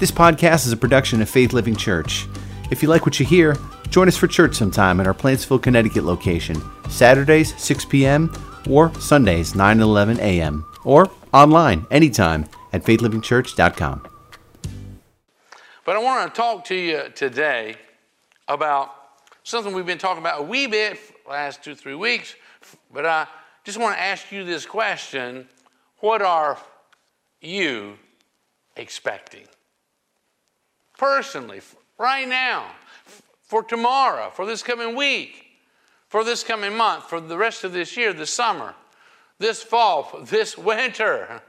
This podcast is a production of Faith Living Church. If you like what you hear, join us for church sometime at our Plantsville, Connecticut location, Saturdays 6 p.m. or Sundays 9 and 11 a.m. or online anytime at faithlivingchurch.com. But I want to talk to you today about something we've been talking about a wee bit last two, three weeks. But I just want to ask you this question What are you expecting? Personally, right now, for tomorrow, for this coming week, for this coming month, for the rest of this year, this summer, this fall, this winter.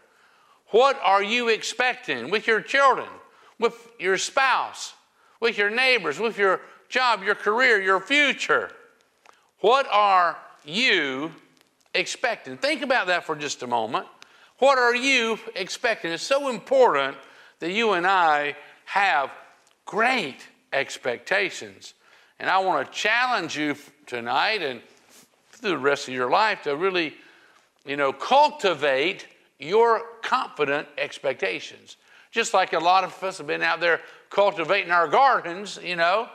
What are you expecting with your children, with your spouse, with your neighbors, with your job, your career, your future? What are you expecting? Think about that for just a moment. What are you expecting? It's so important that you and I have great expectations. And I want to challenge you tonight and through the rest of your life to really, you know, cultivate your confident expectations. Just like a lot of us have been out there cultivating our gardens, you know,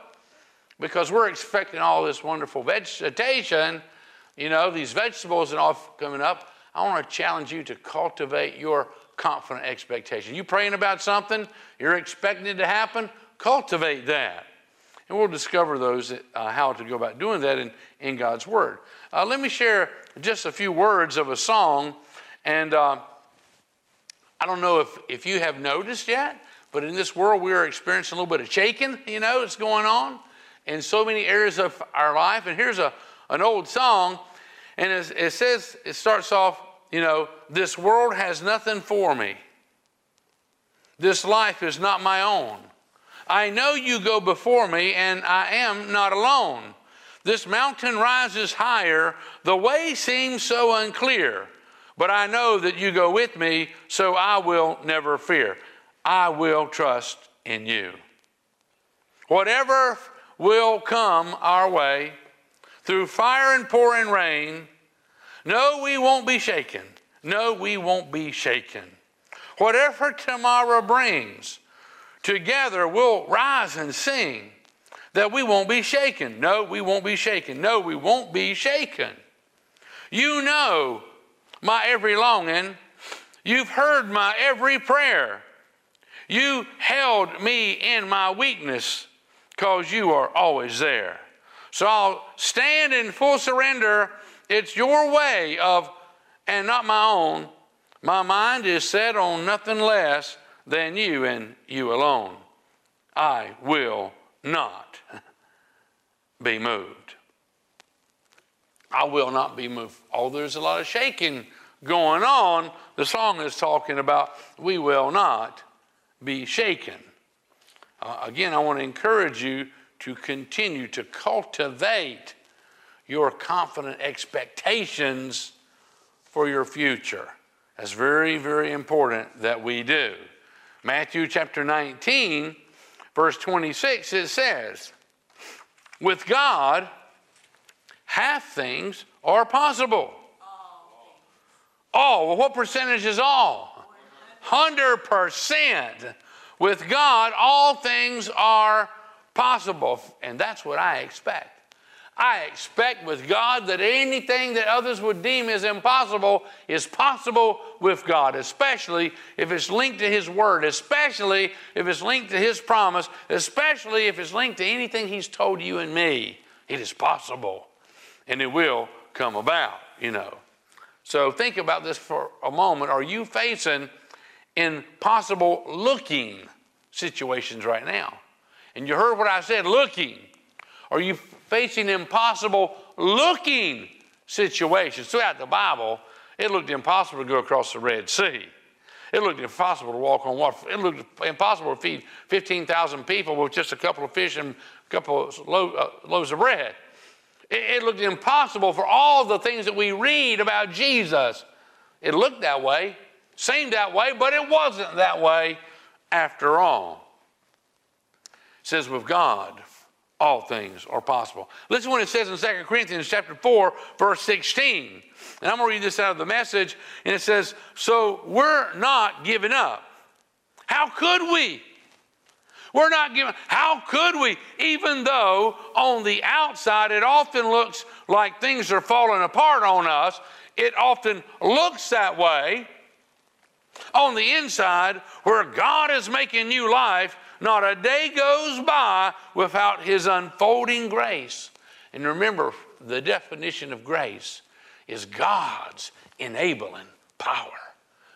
because we're expecting all this wonderful vegetation, you know, these vegetables and all coming up. I want to challenge you to cultivate your confident expectation. You praying about something, you're expecting it to happen, cultivate that. And we'll discover those, uh, how to go about doing that in, in God's Word. Uh, let me share just a few words of a song. And uh, I don't know if, if you have noticed yet, but in this world we are experiencing a little bit of shaking, you know, it's going on in so many areas of our life. And here's a, an old song, and it, it says, it starts off, you know, this world has nothing for me. This life is not my own. I know you go before me, and I am not alone. This mountain rises higher, the way seems so unclear, but I know that you go with me, so I will never fear. I will trust in you. Whatever will come our way, through fire and pouring rain, no, we won't be shaken. No, we won't be shaken. Whatever tomorrow brings, together we'll rise and sing that we won't be shaken. No, we won't be shaken. No, we won't be shaken. You know my every longing. You've heard my every prayer. You held me in my weakness because you are always there. So I'll stand in full surrender. It's your way of, and not my own. My mind is set on nothing less than you and you alone. I will not be moved. I will not be moved. Oh, there's a lot of shaking going on. The song is talking about we will not be shaken. Uh, again, I want to encourage you to continue to cultivate your confident expectations for your future. That's very, very important that we do. Matthew chapter 19, verse 26, it says, With God, half things are possible. All. Well, what percentage is all? 100%. With God, all things are possible. And that's what I expect. I expect with God that anything that others would deem as impossible is possible with God, especially if it's linked to His Word, especially if it's linked to His promise, especially if it's linked to anything He's told you and me. It is possible and it will come about, you know. So think about this for a moment. Are you facing impossible looking situations right now? And you heard what I said looking. Are you facing impossible looking situations? Throughout the Bible, it looked impossible to go across the Red Sea. It looked impossible to walk on water. It looked impossible to feed 15,000 people with just a couple of fish and a couple of uh, loaves of bread. It, it looked impossible for all the things that we read about Jesus. It looked that way, seemed that way, but it wasn't that way after all. It says, with God, all things are possible. Listen what it says in 2 Corinthians chapter 4, verse 16. And I'm going to read this out of the message. And it says, So we're not giving up. How could we? We're not giving, how could we? Even though on the outside it often looks like things are falling apart on us, it often looks that way. On the inside, where God is making new life, not a day goes by without His unfolding grace. And remember, the definition of grace is God's enabling power.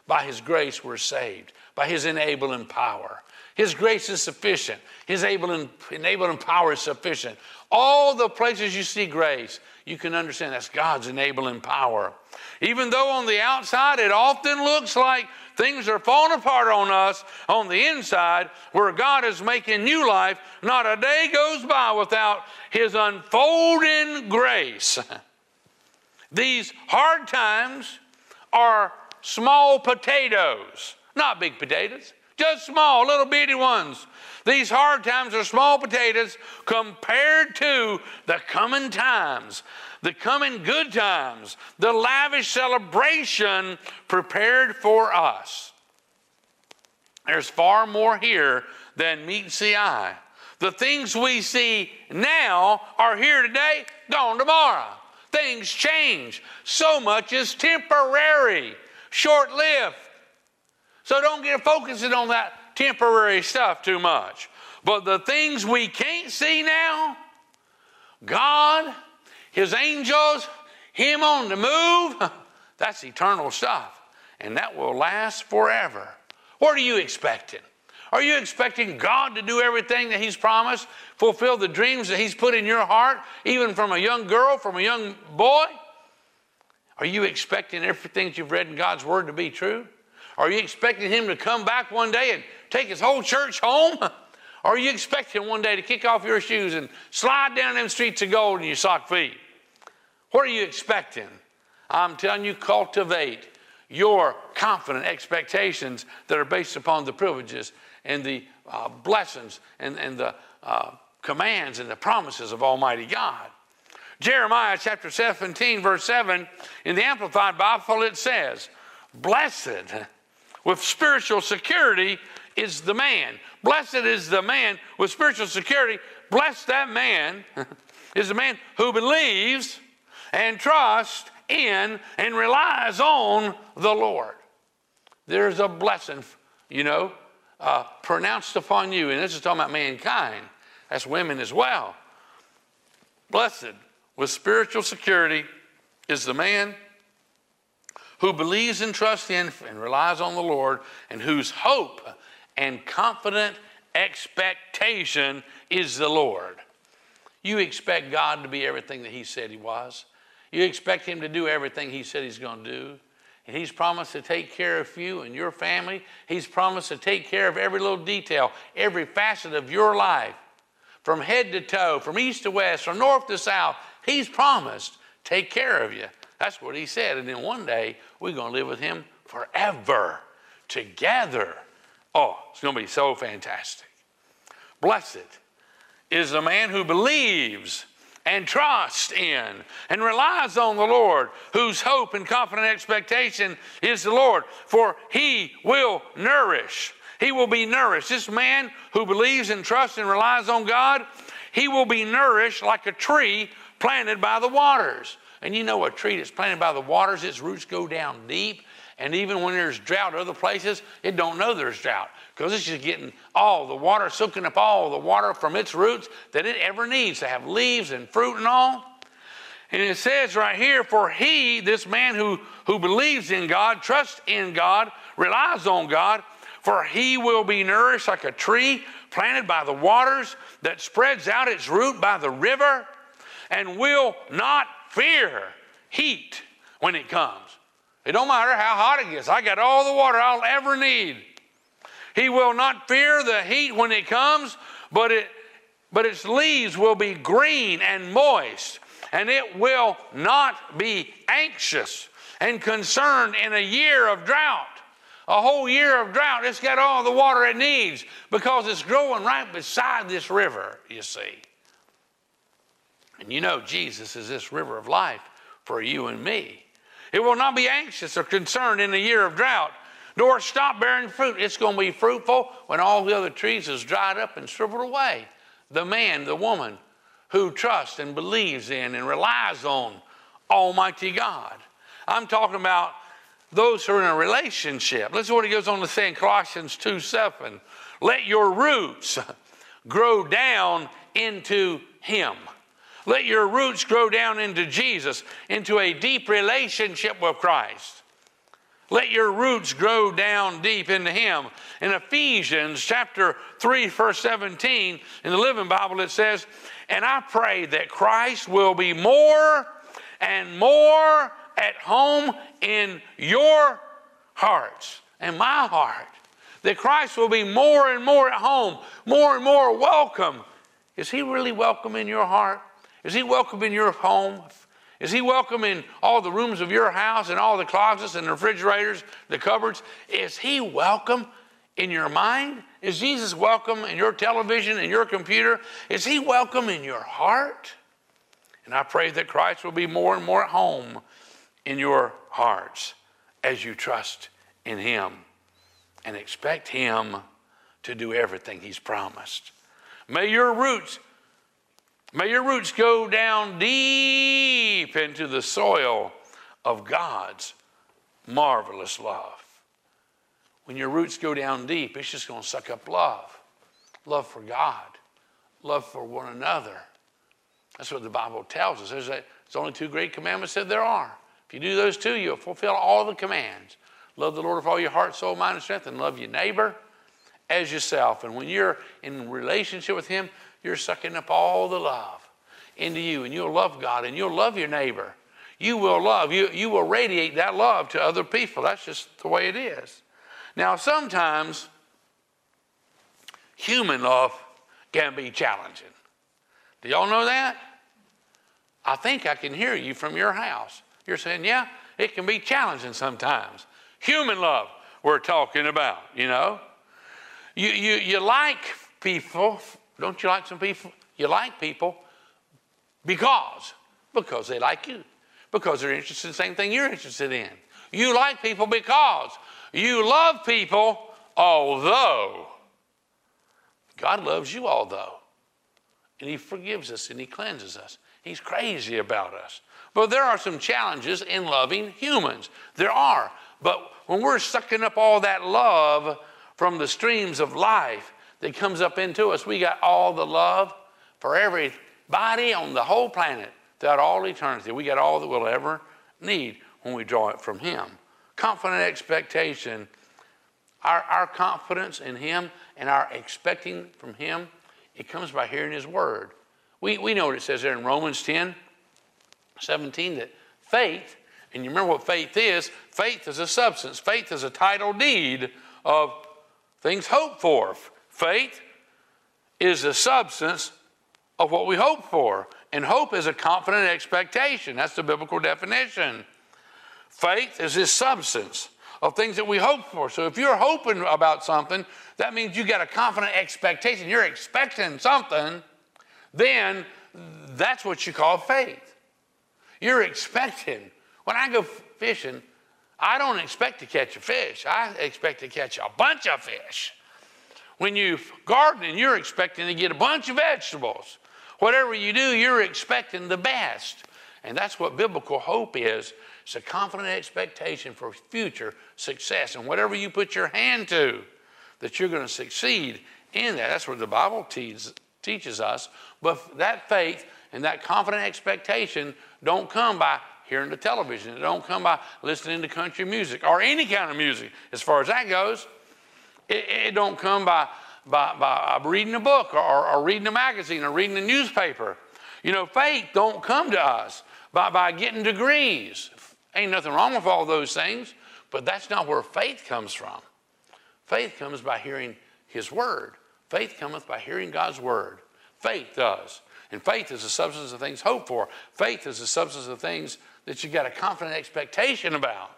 By His grace, we're saved. By His enabling power. His grace is sufficient. His enabling, enabling power is sufficient. All the places you see grace, you can understand that's God's enabling power. Even though on the outside it often looks like things are falling apart on us, on the inside, where God is making new life, not a day goes by without His unfolding grace. These hard times are small potatoes, not big potatoes, just small, little bitty ones. These hard times are small potatoes compared to the coming times, the coming good times, the lavish celebration prepared for us. There's far more here than meets the eye. The things we see now are here today, gone tomorrow. Things change. So much is temporary, short lived. So don't get focusing on that temporary stuff too much. But the things we can't see now, God, His angels, Him on the move, that's eternal stuff. And that will last forever. What are you expecting? Are you expecting God to do everything that He's promised, fulfill the dreams that He's put in your heart, even from a young girl, from a young boy? Are you expecting everything that you've read in God's Word to be true? Are you expecting Him to come back one day and take His whole church home? Are you expecting one day to kick off your shoes and slide down them streets of gold in your sock feet? What are you expecting? I'm telling you, cultivate your confident expectations that are based upon the privileges and the uh, blessings and, and the uh, commands and the promises of Almighty God. Jeremiah chapter 17, verse 7, in the Amplified Bible, it says, Blessed with spiritual security is the man. Blessed is the man with spiritual security. Blessed that man is the man who believes and trusts in and relies on the Lord. There's a blessing, you know, uh, pronounced upon you. And this is talking about mankind. That's women as well. Blessed with spiritual security is the man who believes and trusts in and relies on the Lord and whose hope and confident expectation is the Lord. You expect God to be everything that He said He was. You expect Him to do everything He said He's going to do. And He's promised to take care of you and your family. He's promised to take care of every little detail, every facet of your life, from head to toe, from east to west, from north to south. He's promised take care of you. That's what He said. And then one day we're going to live with Him forever together. Oh, it's going to be so fantastic. Blessed is the man who believes and trusts in and relies on the Lord, whose hope and confident expectation is the Lord, for he will nourish. He will be nourished. This man who believes and trusts and relies on God, he will be nourished like a tree planted by the waters. And you know, a tree that's planted by the waters, its roots go down deep. And even when there's drought other places, it don't know there's drought because it's just getting all the water, soaking up all the water from its roots that it ever needs to have leaves and fruit and all. And it says right here, for he, this man who, who believes in God, trusts in God, relies on God, for he will be nourished like a tree planted by the waters that spreads out its root by the river and will not fear heat when it comes. It don't matter how hot it gets. I got all the water I'll ever need. He will not fear the heat when it comes, but, it, but its leaves will be green and moist, and it will not be anxious and concerned in a year of drought. A whole year of drought, it's got all the water it needs because it's growing right beside this river, you see. And you know, Jesus is this river of life for you and me. It will not be anxious or concerned in a year of drought nor stop bearing fruit. It's going to be fruitful when all the other trees is dried up and shriveled away. The man, the woman who trusts and believes in and relies on Almighty God. I'm talking about those who are in a relationship. Listen to what he goes on to say in Colossians 2 7. Let your roots grow down into Him. Let your roots grow down into Jesus, into a deep relationship with Christ. Let your roots grow down deep into Him. In Ephesians chapter 3, verse 17, in the Living Bible, it says, And I pray that Christ will be more and more at home in your hearts and my heart. That Christ will be more and more at home, more and more welcome. Is He really welcome in your heart? Is He welcome in your home? Is He welcome in all the rooms of your house and all the closets and the refrigerators, the cupboards? Is He welcome in your mind? Is Jesus welcome in your television and your computer? Is He welcome in your heart? And I pray that Christ will be more and more at home in your hearts as you trust in Him and expect Him to do everything He's promised. May your roots, may your roots go down deep into the soil of God's marvelous love. When your roots go down deep, it's just going to suck up love. Love for God, love for one another. That's what the Bible tells us. There's, a, there's only two great commandments that there are. If you do those two, you'll fulfill all the commands. Love the Lord with all your heart, soul, mind, and strength, and love your neighbor as yourself. And when you're in relationship with Him, you're sucking up all the love into you, and you'll love God and you'll love your neighbor. You will love, you, you will radiate that love to other people. That's just the way it is. Now, sometimes human love can be challenging. Do y'all know that? I think I can hear you from your house. You're saying, yeah, it can be challenging sometimes. Human love, we're talking about, you know. You, you, you like people, don't you like some people? You like people because, because they like you, because they're interested in the same thing you're interested in. You like people because you love people, although God loves you, although. And He forgives us and He cleanses us. He's crazy about us. But there are some challenges in loving humans. There are. But when we're sucking up all that love from the streams of life that comes up into us, we got all the love for everybody on the whole planet throughout all eternity. We got all that we'll ever need when we draw it from Him. Confident expectation. Our, our confidence in Him and our expecting from Him, it comes by hearing His Word. We, we know what it says there in Romans 10 17 that faith, and you remember what faith is faith is a substance, faith is a title deed of things hoped for. Faith is the substance of what we hope for. And hope is a confident expectation. That's the biblical definition. Faith is the substance of things that we hope for. So if you're hoping about something, that means you got a confident expectation. You're expecting something, then that's what you call faith. You're expecting. When I go fishing, I don't expect to catch a fish. I expect to catch a bunch of fish. When you're gardening, you're expecting to get a bunch of vegetables. Whatever you do, you're expecting the best. And that's what biblical hope is. It's a confident expectation for future success. And whatever you put your hand to, that you're going to succeed in that. That's what the Bible teaches, teaches us. But that faith and that confident expectation don't come by hearing the television. It don't come by listening to country music or any kind of music, as far as that goes. It, it don't come by, by, by reading a book or, or reading a magazine or reading a newspaper. You know, faith don't come to us by, by getting degrees. Ain't nothing wrong with all those things, but that's not where faith comes from. Faith comes by hearing His Word. Faith cometh by hearing God's Word. Faith does. And faith is the substance of things hoped for. Faith is the substance of things that you've got a confident expectation about.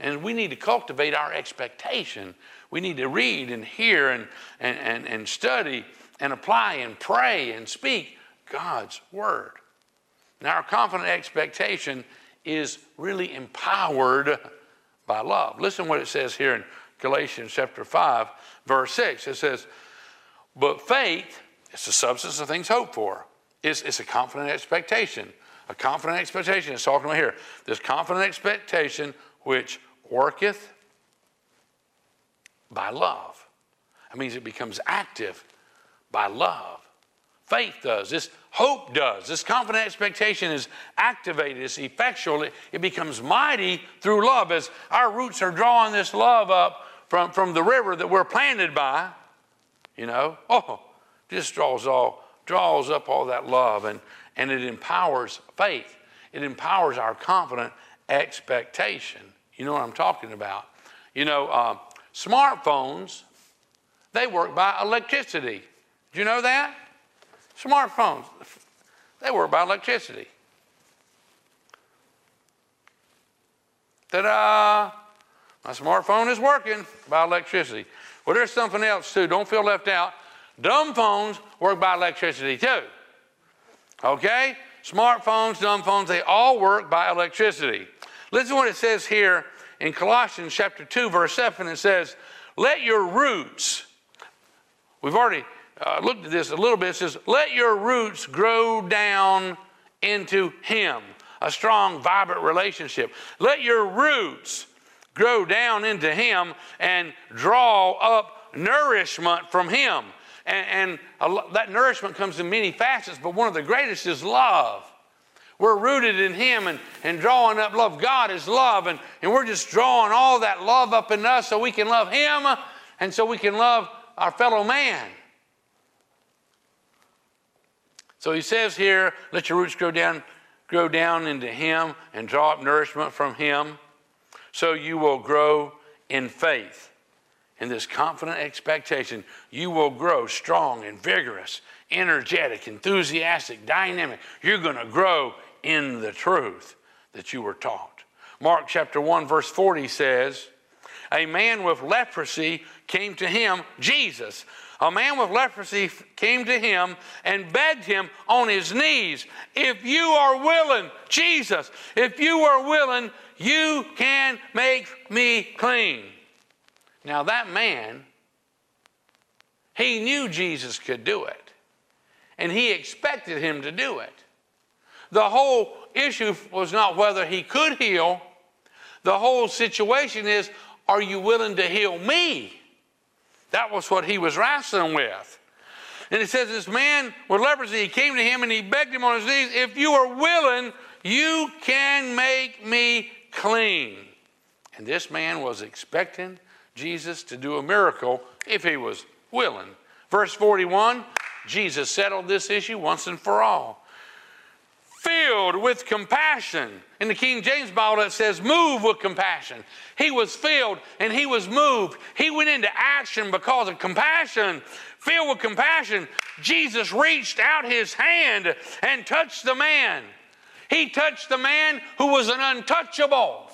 And we need to cultivate our expectation. We need to read and hear and, and, and, and study and apply and pray and speak God's word. Now, our confident expectation is really empowered by love. Listen what it says here in Galatians chapter 5, verse 6. It says, But faith is the substance of things hoped for. It's, it's a confident expectation. A confident expectation. It's talking about here. This confident expectation which worketh by love. That means it becomes active by love. Faith does. This hope does. This confident expectation is activated, it's effectual, it, it becomes mighty through love as our roots are drawing this love up from, from the river that we're planted by. You know, oh, just draws all draws up all that love and, and it empowers faith. It empowers our confident expectation. You know what I'm talking about. You know, uh, smartphones, they work by electricity. Do you know that? Smartphones, they work by electricity. Ta da! My smartphone is working by electricity. Well, there's something else too. Don't feel left out. Dumb phones work by electricity too. Okay? Smartphones, dumb phones, they all work by electricity. Listen to what it says here in Colossians chapter 2, verse 7. It says, Let your roots, we've already uh, looked at this a little bit. It says, Let your roots grow down into Him. A strong, vibrant relationship. Let your roots grow down into Him and draw up nourishment from Him. And, and that nourishment comes in many facets, but one of the greatest is love. We're rooted in Him and, and drawing up love. God is love, and, and we're just drawing all that love up in us so we can love Him and so we can love our fellow man. So he says here, let your roots grow down, grow down into him and draw up nourishment from him, so you will grow in faith. In this confident expectation, you will grow strong and vigorous, energetic, enthusiastic, dynamic. You're going to grow in the truth that you were taught. Mark chapter 1, verse 40 says, A man with leprosy came to him, Jesus, a man with leprosy came to him and begged him on his knees, If you are willing, Jesus, if you are willing, you can make me clean. Now, that man, he knew Jesus could do it, and he expected him to do it. The whole issue was not whether he could heal, the whole situation is, Are you willing to heal me? That was what he was wrestling with. And it says, This man with leprosy, he came to him and he begged him on his knees, If you are willing, you can make me clean. And this man was expecting Jesus to do a miracle if he was willing. Verse 41 Jesus settled this issue once and for all filled with compassion. In the King James Bible, it says, move with compassion. He was filled and he was moved. He went into action because of compassion. Filled with compassion, Jesus reached out his hand and touched the man. He touched the man who was an untouchable.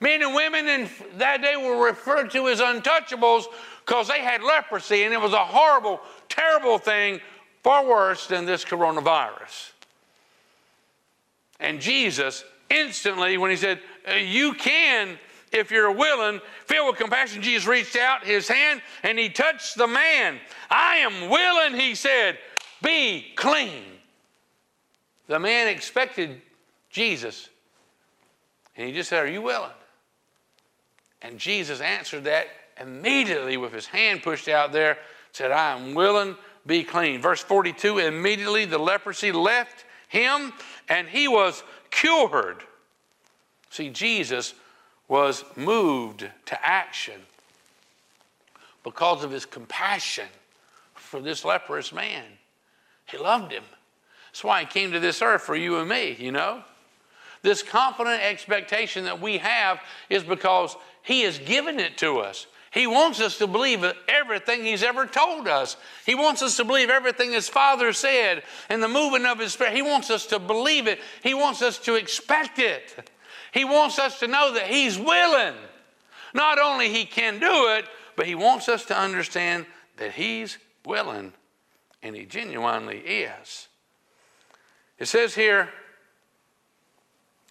Men and women in that day were referred to as untouchables because they had leprosy, and it was a horrible, terrible thing, far worse than this coronavirus. And Jesus instantly, when he said, uh, You can, if you're willing, filled with compassion, Jesus reached out his hand and he touched the man. I am willing, he said, be clean. The man expected Jesus. And he just said, Are you willing? And Jesus answered that immediately with his hand pushed out there, said, I am willing, be clean. Verse 42 immediately the leprosy left him and he was cured. See, Jesus was moved to action because of his compassion for this leprous man. He loved him. That's why he came to this earth for you and me, you know? This confident expectation that we have is because he has given it to us. He wants us to believe everything He's ever told us. He wants us to believe everything His Father said and the moving of His Spirit. He wants us to believe it. He wants us to expect it. He wants us to know that He's willing. Not only He can do it, but He wants us to understand that He's willing, and He genuinely is. It says here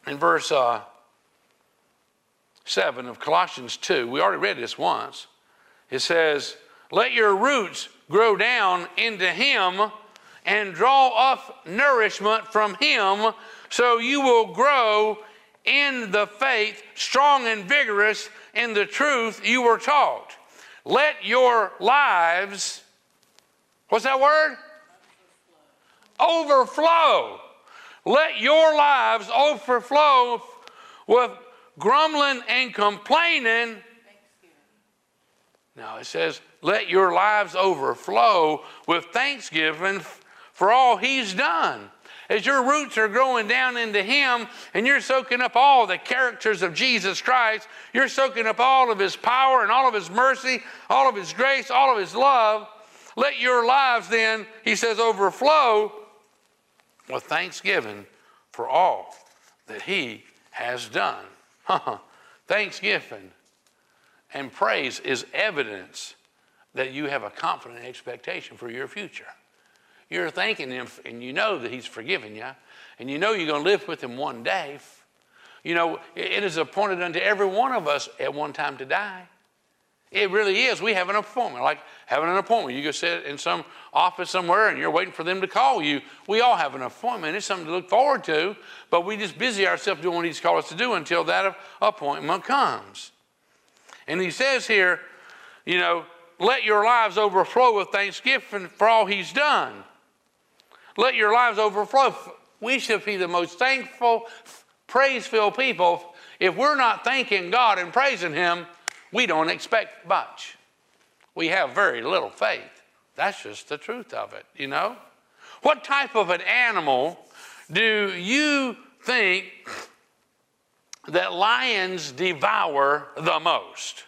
in verse uh, 7 of Colossians 2. We already read this once. It says, Let your roots grow down into Him and draw up nourishment from Him, so you will grow in the faith, strong and vigorous in the truth you were taught. Let your lives, what's that word? Overflow. Let your lives overflow with grumbling and complaining. Now it says, let your lives overflow with thanksgiving for all he's done. As your roots are growing down into him and you're soaking up all the characters of Jesus Christ, you're soaking up all of his power and all of his mercy, all of his grace, all of his love. Let your lives then, he says, overflow with thanksgiving for all that he has done. Thanksgiving and praise is evidence that you have a confident expectation for your future. You're thanking Him, and you know that He's forgiven you, and you know you're going to live with Him one day. You know, it is appointed unto every one of us at one time to die. It really is. We have an appointment, like having an appointment. You go sit in some office somewhere and you're waiting for them to call you. We all have an appointment. It's something to look forward to, but we just busy ourselves doing what He's called us to do until that appointment comes. And He says here, you know, let your lives overflow with thanksgiving for all He's done. Let your lives overflow. We should be the most thankful, praise filled people. If we're not thanking God and praising Him, we don't expect much. We have very little faith. That's just the truth of it, you know? What type of an animal do you think that lions devour the most?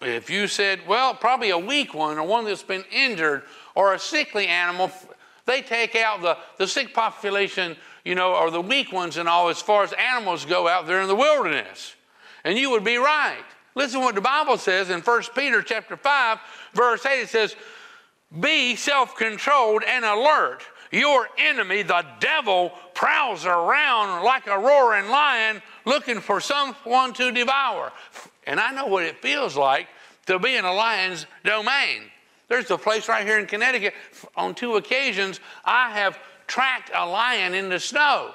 If you said, well, probably a weak one or one that's been injured or a sickly animal, they take out the, the sick population, you know, or the weak ones and all as far as animals go out there in the wilderness. And you would be right. Listen what the Bible says in 1 Peter chapter 5, verse 8. It says, Be self-controlled and alert. Your enemy, the devil, prowls around like a roaring lion looking for someone to devour. And I know what it feels like to be in a lion's domain. There's a place right here in Connecticut, on two occasions, I have tracked a lion in the snow.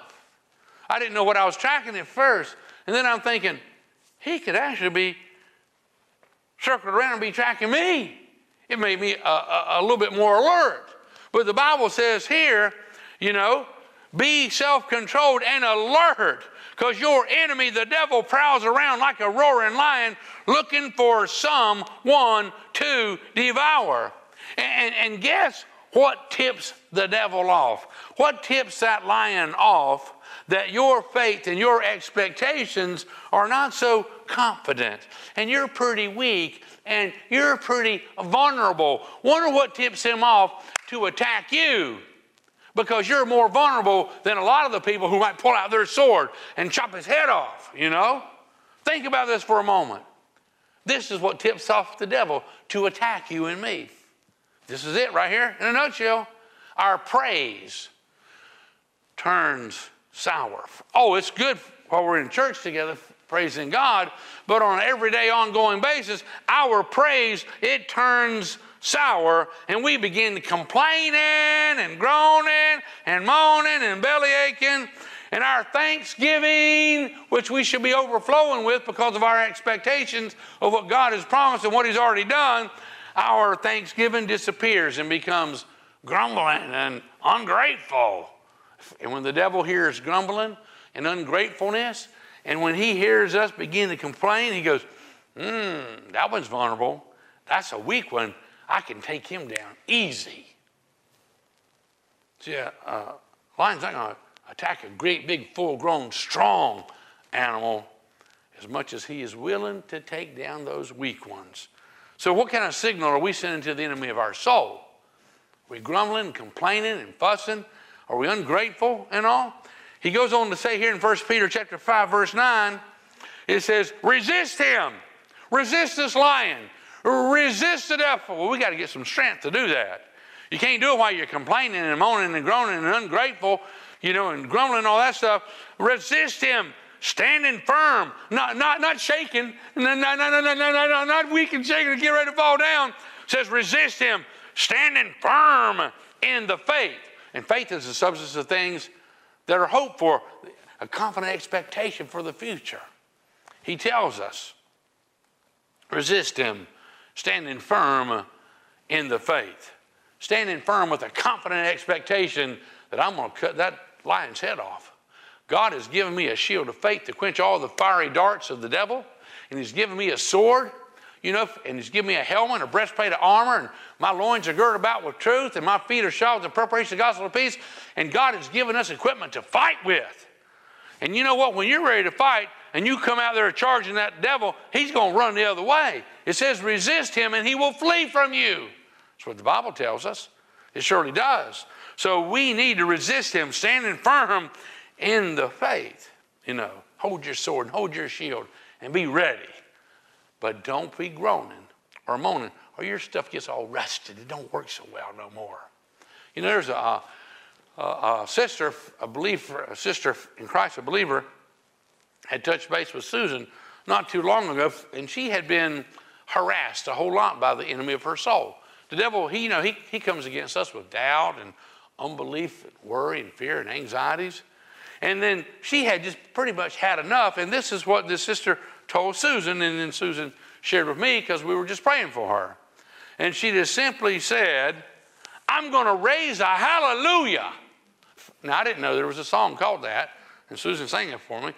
I didn't know what I was tracking at first. And then I'm thinking, he could actually be circled around and be tracking me. It made me a, a, a little bit more alert. But the Bible says here, you know, be self controlled and alert because your enemy, the devil, prowls around like a roaring lion looking for someone to devour. And, and, guess what tips the devil off? What tips that lion off that your faith and your expectations are not so confident and you're pretty weak and you're pretty vulnerable. Wonder what tips him off to attack you because you're more vulnerable than a lot of the people who might pull out their sword and chop his head off, you know? Think about this for a moment. This is what tips off the devil to attack you and me. This is it right here in a nutshell. Our praise turns sour. Oh, it's good while we're in church together praising God, but on an everyday ongoing basis, our praise it turns sour and we begin to complaining and groaning and moaning and belly aching and our thanksgiving, which we should be overflowing with because of our expectations of what God has promised and what He's already done, our thanksgiving disappears and becomes grumbling and ungrateful. And when the devil hears grumbling and ungratefulness, and when he hears us begin to complain, he goes, Hmm, that one's vulnerable. That's a weak one. I can take him down easy. See, uh, uh, lion's not going to attack a great, big, full grown, strong animal as much as he is willing to take down those weak ones. So, what kind of signal are we sending to the enemy of our soul? We grumbling complaining and fussing? Are we ungrateful and all? He goes on to say here in 1 Peter chapter 5, verse 9, it says, resist him. Resist this lion. Resist the devil. Well, we got to get some strength to do that. You can't do it while you're complaining and moaning and groaning and ungrateful, you know, and grumbling and all that stuff. Resist him, standing firm, not not not shaking, no no no no no no no, not weak and shaking to get ready to fall down. It says resist him, standing firm in the faith. And faith is the substance of things that are hoped for, a confident expectation for the future. He tells us, resist him, standing firm in the faith. Standing firm with a confident expectation that I'm going to cut that lion's head off. God has given me a shield of faith to quench all the fiery darts of the devil, and He's given me a sword, you know, and He's given me a helmet, a breastplate of armor, and my loins are girded about with truth, and my feet are shod with the preparation of the gospel of peace. And God has given us equipment to fight with. And you know what? When you're ready to fight and you come out there charging that devil, he's going to run the other way. It says, resist him and he will flee from you. That's what the Bible tells us. It surely does. So we need to resist him, standing firm in the faith. You know, hold your sword and hold your shield and be ready. But don't be groaning or moaning or your stuff gets all rusted. It don't work so well no more. You know, there's a, a, a sister, a believer, a sister in Christ, a believer, had touched base with Susan not too long ago, and she had been harassed a whole lot by the enemy of her soul. The devil, he, you know, he, he comes against us with doubt and unbelief and worry and fear and anxieties. And then she had just pretty much had enough. And this is what this sister told Susan, and then Susan shared with me because we were just praying for her. And she just simply said, I'm going to raise a hallelujah. Now, I didn't know there was a song called that, and Susan sang it for me.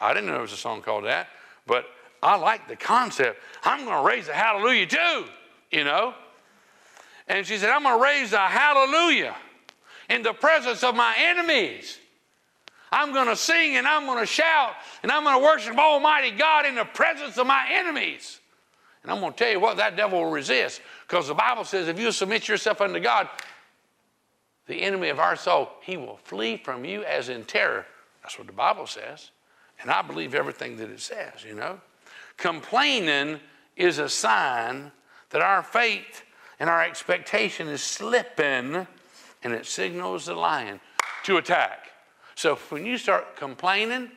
I didn't know there was a song called that, but I like the concept. I'm going to raise a hallelujah too, you know. And she said, I'm going to raise a hallelujah in the presence of my enemies. I'm going to sing and I'm going to shout and I'm going to worship Almighty God in the presence of my enemies. And I'm going to tell you what, that devil will resist because the Bible says if you submit yourself unto God, the enemy of our soul, he will flee from you as in terror. That's what the Bible says. And I believe everything that it says, you know. Complaining is a sign that our faith and our expectation is slipping, and it signals the lion to attack. So when you start complaining,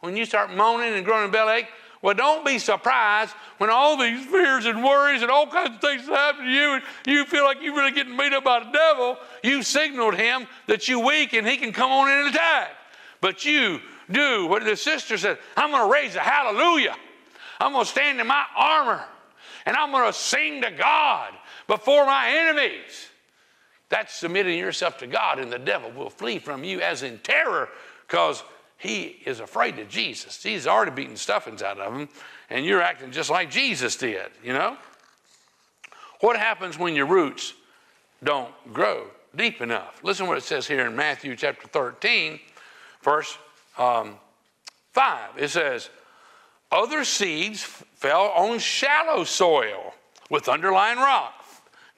when you start moaning and growing a bellyache, well, don't be surprised when all these fears and worries and all kinds of things happen to you, and you feel like you're really getting beat up by the devil. You signaled him that you're weak and he can come on in and attack. But you do what the sister said I'm going to raise a hallelujah. I'm going to stand in my armor and I'm going to sing to God before my enemies. That's submitting yourself to God, and the devil will flee from you as in terror because he is afraid of Jesus. He's already beaten stuffings out of him, and you're acting just like Jesus did, you know? What happens when your roots don't grow deep enough? Listen what it says here in Matthew chapter 13, verse um, 5. It says, Other seeds fell on shallow soil with underlying rock.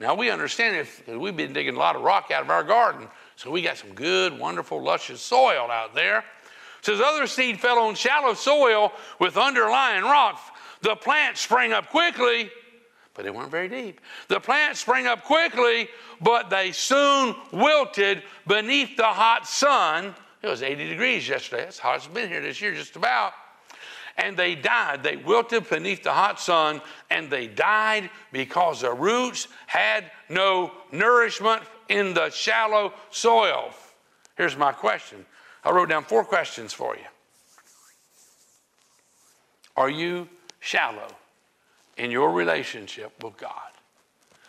Now we understand if we've been digging a lot of rock out of our garden, so we got some good, wonderful, luscious soil out there. Says other seed fell on shallow soil with underlying rock. The plants sprang up quickly, but they weren't very deep. The plants sprang up quickly, but they soon wilted beneath the hot sun. It was 80 degrees yesterday. That's hot it's been here this year, just about and they died. They wilted beneath the hot sun and they died because the roots had no nourishment in the shallow soil. Here's my question I wrote down four questions for you. Are you shallow in your relationship with God?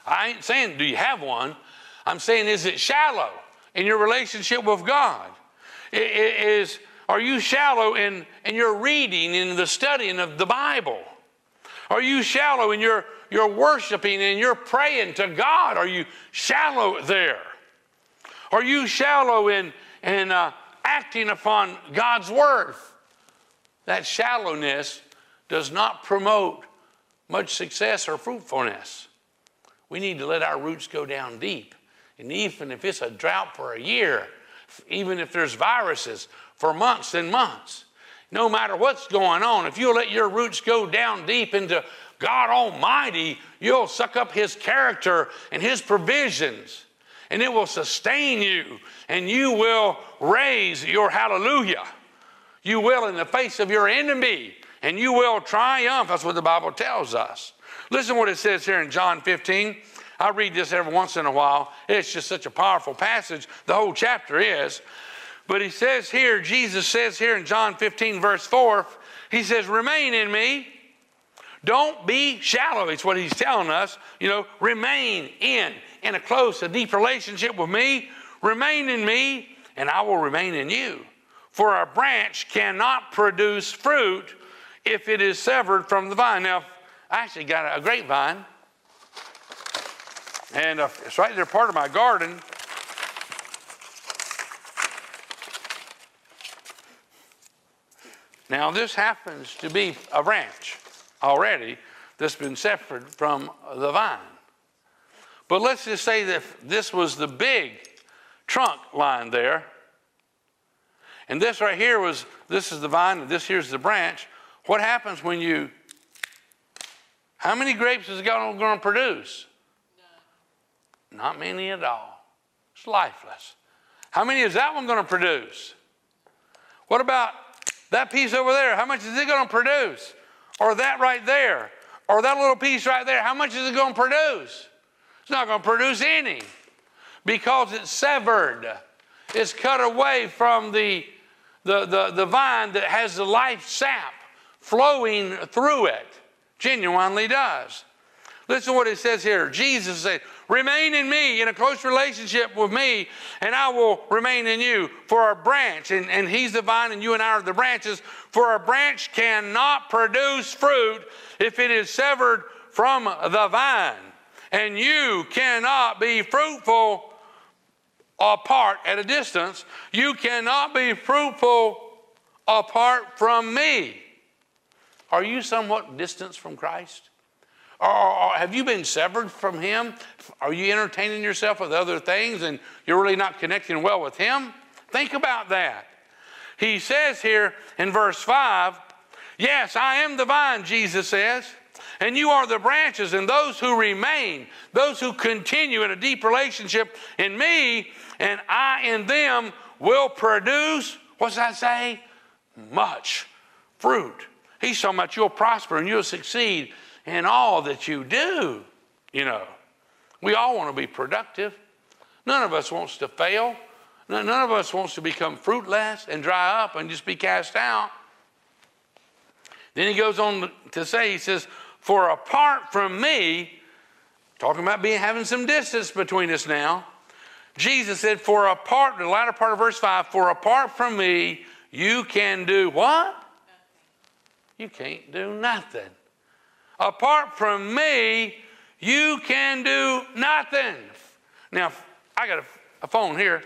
I ain't saying, do you have one? I'm saying, is it shallow in your relationship with God? Is, are you shallow in, in your reading, in the studying of the Bible? Are you shallow in your, your worshiping and your praying to God? Are you shallow there? Are you shallow in, in uh, acting upon God's word? That shallowness does not promote much success or fruitfulness. We need to let our roots go down deep. And even if it's a drought for a year, even if there's viruses for months and months. No matter what's going on, if you'll let your roots go down deep into God Almighty, you'll suck up His character and His provisions, and it will sustain you, and you will raise your hallelujah. You will in the face of your enemy, and you will triumph. That's what the Bible tells us. Listen what it says here in John 15. I read this every once in a while. It's just such a powerful passage. The whole chapter is. But he says here, Jesus says here in John 15, verse 4, he says, Remain in me. Don't be shallow. It's what he's telling us. You know, remain in, in a close, a deep relationship with me. Remain in me, and I will remain in you. For a branch cannot produce fruit if it is severed from the vine. Now, I actually got a grapevine, and uh, it's right there, part of my garden. Now, this happens to be a branch already that's been separate from the vine. But let's just say that this was the big trunk line there, and this right here was this is the vine, and this here's the branch. What happens when you? How many grapes is God going to produce? None. Not many at all. It's lifeless. How many is that one going to produce? What about that piece over there? How much is it going to produce? Or that right there? Or that little piece right there? How much is it going to produce? It's not going to produce any because it's severed. It's cut away from the, the, the, the vine that has the life sap flowing through it. Genuinely does. Listen to what it says here. Jesus said, Remain in me, in a close relationship with me, and I will remain in you. For a branch, and, and he's the vine, and you and I are the branches, for a branch cannot produce fruit if it is severed from the vine. And you cannot be fruitful apart at a distance. You cannot be fruitful apart from me. Are you somewhat distant from Christ? Or, or, have you been severed from Him? Are you entertaining yourself with other things and you're really not connecting well with Him? Think about that. He says here in verse 5, Yes, I am the vine, Jesus says, and you are the branches, and those who remain, those who continue in a deep relationship in me, and I in them will produce, what's that say? Much fruit. He's talking about you'll prosper and you'll succeed in all that you do. You know, we all want to be productive. None of us wants to fail. None of us wants to become fruitless and dry up and just be cast out. Then he goes on to say, he says, For apart from me, talking about being having some distance between us now, Jesus said, For apart, the latter part of verse 5, for apart from me, you can do what? You can't do nothing. Apart from me, you can do nothing. Now, I got a, a phone here,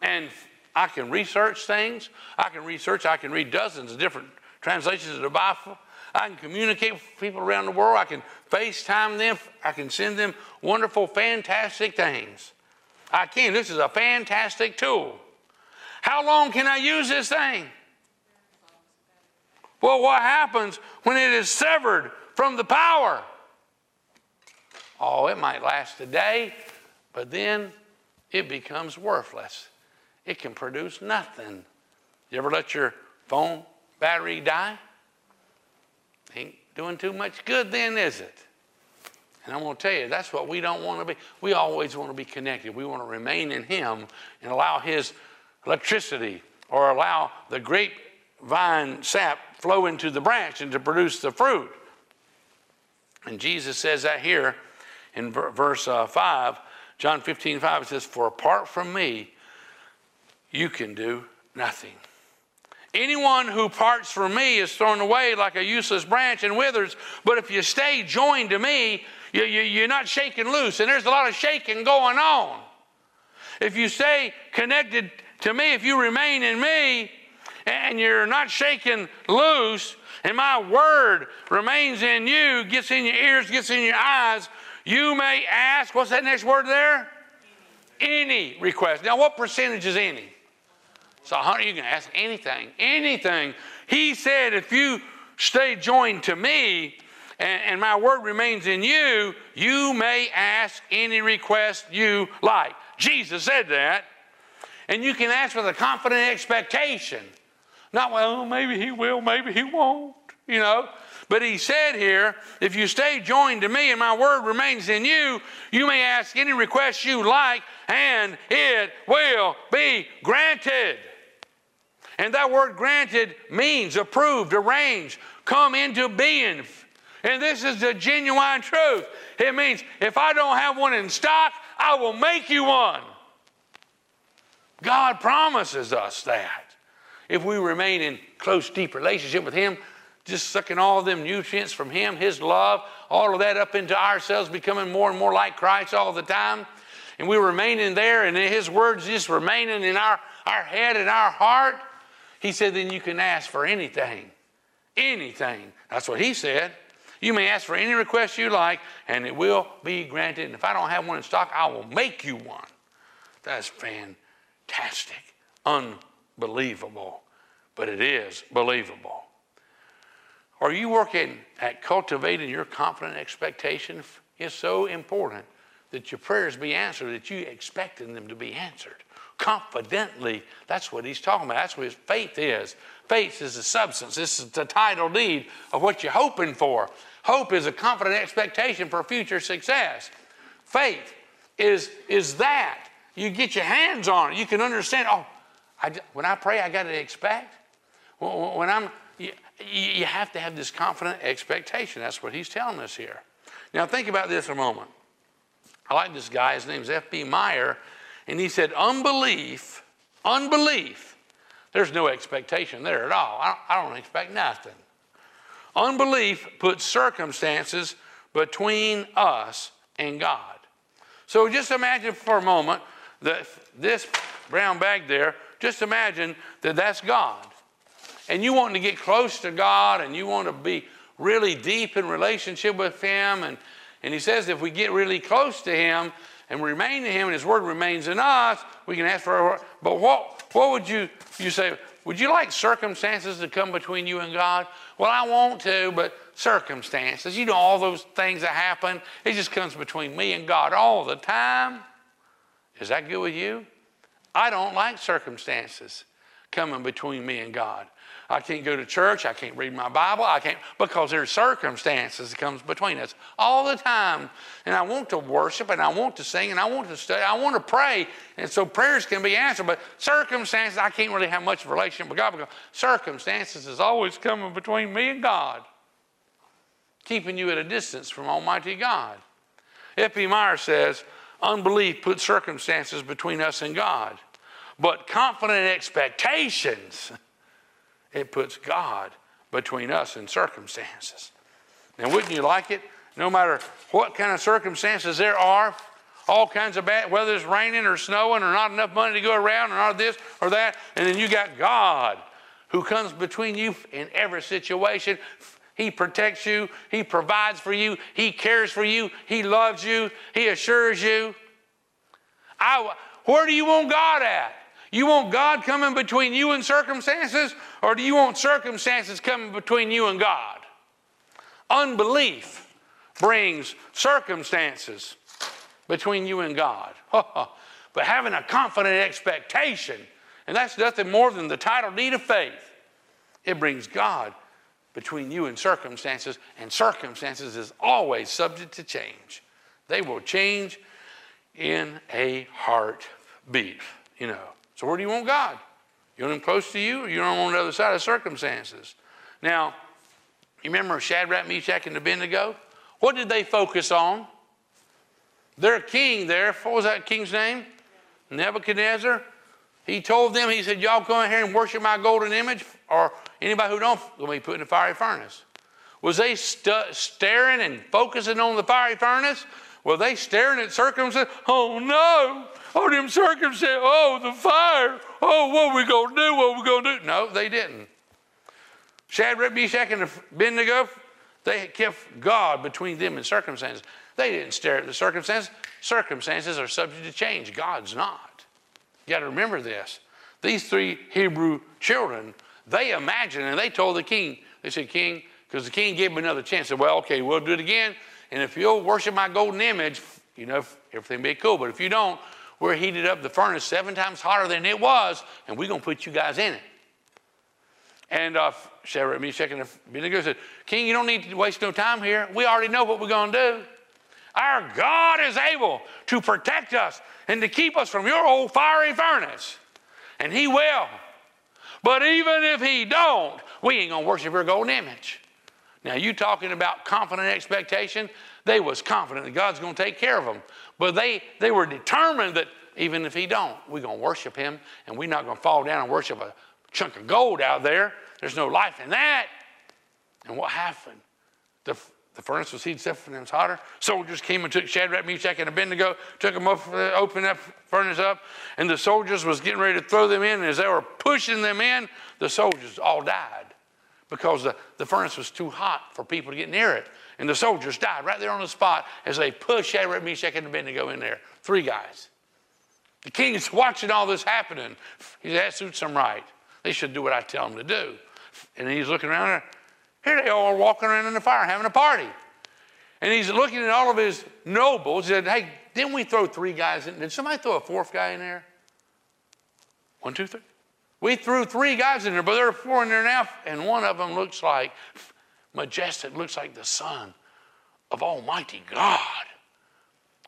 and I can research things. I can research, I can read dozens of different translations of the Bible. I can communicate with people around the world. I can FaceTime them. I can send them wonderful, fantastic things. I can. This is a fantastic tool. How long can I use this thing? Well, what happens when it is severed from the power? Oh, it might last a day, but then it becomes worthless. It can produce nothing. You ever let your phone battery die? Doing too much good then, is it? And I'm going to tell you, that's what we don't want to be. We always want to be connected. We want to remain in Him and allow His electricity or allow the grapevine sap flow into the branch and to produce the fruit. And Jesus says that here in verse uh, 5, John 15, 5, it says, For apart from me, you can do nothing. Anyone who parts from me is thrown away like a useless branch and withers. But if you stay joined to me, you, you, you're not shaking loose. And there's a lot of shaking going on. If you stay connected to me, if you remain in me, and you're not shaking loose, and my word remains in you, gets in your ears, gets in your eyes, you may ask, what's that next word there? Any request. Now, what percentage is any? So, you can ask anything, anything. He said, if you stay joined to me and, and my word remains in you, you may ask any request you like. Jesus said that. And you can ask with a confident expectation Not, well, maybe he will, maybe he won't, you know. But he said here, if you stay joined to me and my word remains in you, you may ask any request you like, and it will be granted. And that word granted means approved, arranged, come into being. And this is the genuine truth. It means if I don't have one in stock, I will make you one. God promises us that. If we remain in close, deep relationship with Him, just sucking all them nutrients from Him, His love, all of that up into ourselves, becoming more and more like Christ all the time. And we remaining there, and His words just remaining in our, our head and our heart. He said, then you can ask for anything. Anything. That's what He said. You may ask for any request you like, and it will be granted. And if I don't have one in stock, I will make you one. That's fantastic. Unbelievable. But it is believable. Are you working at cultivating your confident expectation? It's so important that your prayers be answered, that you expecting them to be answered. Confidently, that's what he's talking about. That's what his faith is. Faith is the substance. This is the title deed of what you're hoping for. Hope is a confident expectation for future success. Faith is, is that. You get your hands on it. You can understand, oh, I, when I pray, I got to expect. When I'm, you, you have to have this confident expectation. That's what he's telling us here. Now, think about this a moment. I like this guy. His name's F.B. Meyer. And he said, unbelief, unbelief, there's no expectation there at all. I don't, I don't expect nothing. Unbelief puts circumstances between us and God. So just imagine for a moment that this brown bag there, just imagine that that's God. And you want to get close to God and you want to be really deep in relationship with Him. And, and He says if we get really close to Him and remain in Him and His Word remains in us, we can ask for. Our But what, what would you, you say, would you like circumstances to come between you and God? Well, I want to, but circumstances, you know, all those things that happen, it just comes between me and God all the time. Is that good with you? I don't like circumstances coming between me and God. I can't go to church. I can't read my Bible. I can't because there's circumstances that comes between us all the time. And I want to worship and I want to sing and I want to study. I want to pray. And so prayers can be answered. But circumstances, I can't really have much a relationship with God because circumstances is always coming between me and God, keeping you at a distance from Almighty God. F.B. Meyer says, unbelief puts circumstances between us and God. But confident expectations it puts God between us and circumstances. Now, wouldn't you like it? No matter what kind of circumstances there are, all kinds of bad, whether it's raining or snowing or not enough money to go around or not this or that, and then you got God who comes between you in every situation. He protects you, He provides for you, He cares for you, He loves you, He assures you. I, where do you want God at? You want God coming between you and circumstances, or do you want circumstances coming between you and God? Unbelief brings circumstances between you and God. but having a confident expectation, and that's nothing more than the title deed of faith, it brings God between you and circumstances, and circumstances is always subject to change. They will change in a heartbeat, you know. So where do you want God? You want him close to you, or you want the other side of circumstances? Now, you remember Shadrach, Meshach, and Abednego? What did they focus on? Their king there, what was that king's name? Nebuchadnezzar. He told them, he said, Y'all come in here and worship my golden image, or anybody who don't, will be put in the fiery furnace. Was they st- staring and focusing on the fiery furnace? Were they staring at circumstances? Oh no, Oh, them circumstances. Oh, the fire. Oh, what we to do? What we to do? No, they didn't. Shadrach, Meshach, and Abednego, they kept God between them and circumstances. They didn't stare at the circumstances. Circumstances are subject to change. God's not. You got to remember this. These three Hebrew children, they imagined and they told the king, they said, King, because the king gave them another chance. They said, Well, okay, we'll do it again. And if you'll worship my golden image, you know, everything be cool. But if you don't, we're heated up the furnace seven times hotter than it was, and we're going to put you guys in it. And uh, Shadrach, Meshach, and Abednego said, King, you don't need to waste no time here. We already know what we're going to do. Our God is able to protect us and to keep us from your old fiery furnace. And he will. But even if he don't, we ain't going to worship your golden image. Now, you talking about confident expectation? They was confident that God's going to take care of them. But they, they were determined that even if he don't, we're going to worship him and we're not going to fall down and worship a chunk of gold out there. There's no life in that. And what happened? The, the furnace was heated seven times hotter. Soldiers came and took Shadrach, Meshach, and Abednego, took them up, opened that furnace up, and the soldiers was getting ready to throw them in. And as they were pushing them in, the soldiers all died because the, the furnace was too hot for people to get near it. And the soldiers died right there on the spot as they pushed Shadrach, Meshach, and Abednego in there. Three guys. The king is watching all this happening. He said, that suits them right. They should do what I tell them to do. And he's looking around there. Here they all are walking around in the fire having a party. And he's looking at all of his nobles. He said, Hey, didn't we throw three guys in? Did somebody throw a fourth guy in there? One, two, three. We threw three guys in there, but there are four in there now, and one of them looks like majestic, looks like the son of Almighty God.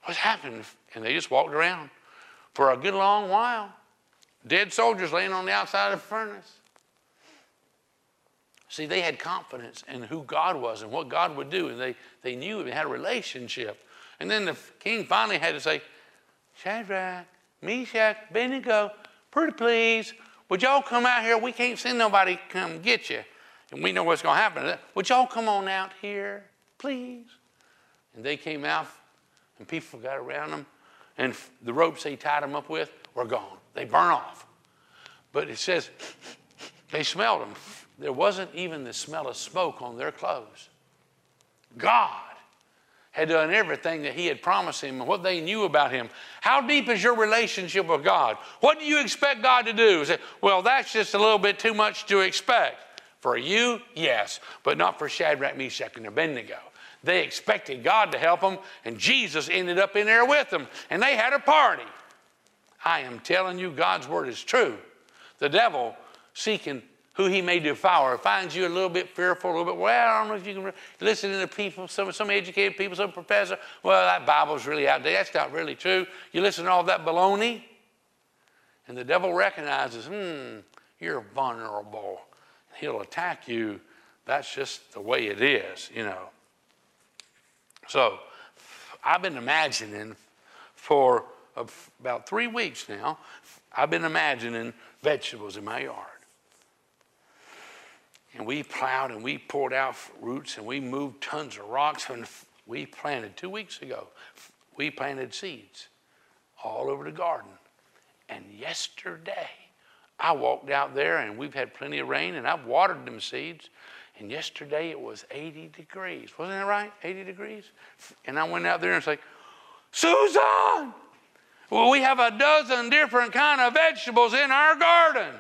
What's happened? And they just walked around for a good long while. Dead soldiers laying on the outside of the furnace. See, they had confidence in who God was and what God would do, and they, they knew they had a relationship. And then the king finally had to say, Shadrach, Meshach, Abednego, pretty please, would y'all come out here? We can't send nobody come get you. And we know what's going to happen. Would y'all come on out here, please? And they came out, and people got around them, and the ropes they tied them up with were gone. They burn off. But it says they smelled them. There wasn't even the smell of smoke on their clothes. God had done everything that He had promised him and what they knew about Him. How deep is your relationship with God? What do you expect God to do? Say, well, that's just a little bit too much to expect. For you, yes, but not for Shadrach, Meshach, and Abednego. They expected God to help them, and Jesus ended up in there with them, and they had a party. I am telling you, God's word is true. The devil seeking who he may devour finds you a little bit fearful, a little bit, well, I don't know if you can listen to people, some, some educated people, some professor, well, that Bible's really outdated. That's not really true. You listen to all that baloney, and the devil recognizes, hmm, you're vulnerable. He'll attack you. That's just the way it is, you know. So I've been imagining for about three weeks now, I've been imagining vegetables in my yard. And we plowed and we poured out roots and we moved tons of rocks and we planted two weeks ago. We planted seeds all over the garden. And yesterday, I walked out there and we've had plenty of rain and I've watered them seeds. And yesterday it was 80 degrees. Wasn't that right? 80 degrees? And I went out there and said, Susan, well, we have a dozen different kind of vegetables in our garden.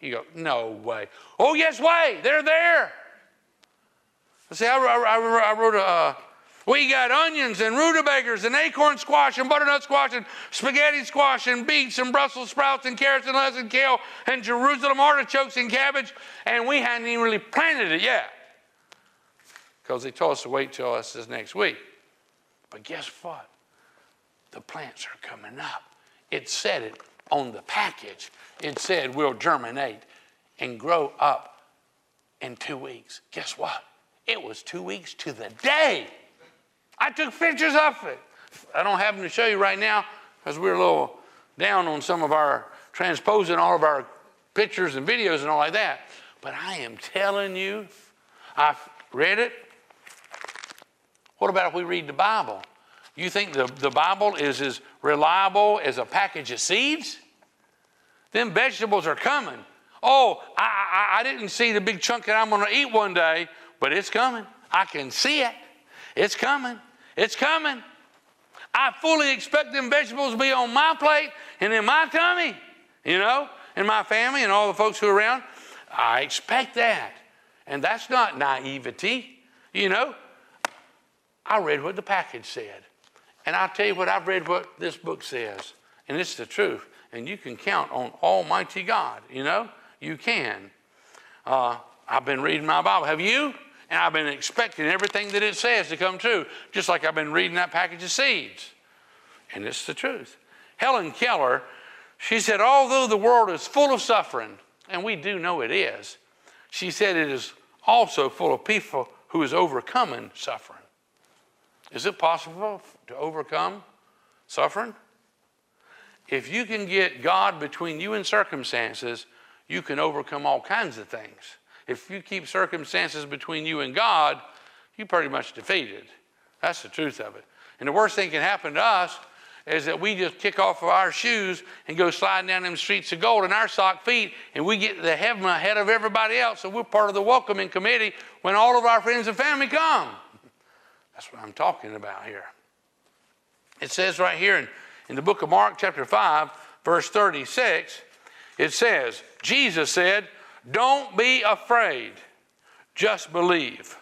You go, no way. Oh, yes, way. They're there. See, I, I, I wrote a, uh, we got onions and rutabagas and acorn squash and butternut squash and spaghetti squash and beets and Brussels sprouts and carrots and lettuce and kale and Jerusalem artichokes and cabbage, and we hadn't even really planted it yet because they told us to wait till us this next week. But guess what? The plants are coming up. It said it on the package. It said will germinate and grow up in two weeks. Guess what? It was two weeks to the day. I took pictures of it. I don't have them to show you right now because we're a little down on some of our transposing all of our pictures and videos and all like that. But I am telling you, I've read it. What about if we read the Bible? You think the, the Bible is as reliable as a package of seeds? Them vegetables are coming. Oh, I, I, I didn't see the big chunk that I'm going to eat one day, but it's coming. I can see it. It's coming. It's coming. I fully expect them vegetables to be on my plate and in my tummy, you know, and my family and all the folks who are around. I expect that. And that's not naivety, you know. I read what the package said. And I'll tell you what, I've read what this book says. And it's the truth. And you can count on Almighty God, you know. You can. Uh, I've been reading my Bible. Have you? And I've been expecting everything that it says to come true, just like I've been reading that package of seeds. And it's the truth. Helen Keller, she said, although the world is full of suffering, and we do know it is, she said it is also full of people who is overcoming suffering. Is it possible to overcome suffering? If you can get God between you and circumstances, you can overcome all kinds of things. If you keep circumstances between you and God, you're pretty much defeated. That's the truth of it. And the worst thing can happen to us is that we just kick off of our shoes and go sliding down them streets of gold in our sock feet, and we get the heaven ahead of everybody else. So we're part of the welcoming committee when all of our friends and family come. That's what I'm talking about here. It says right here in, in the book of Mark, chapter 5, verse 36, it says, Jesus said, Don't be afraid, just believe.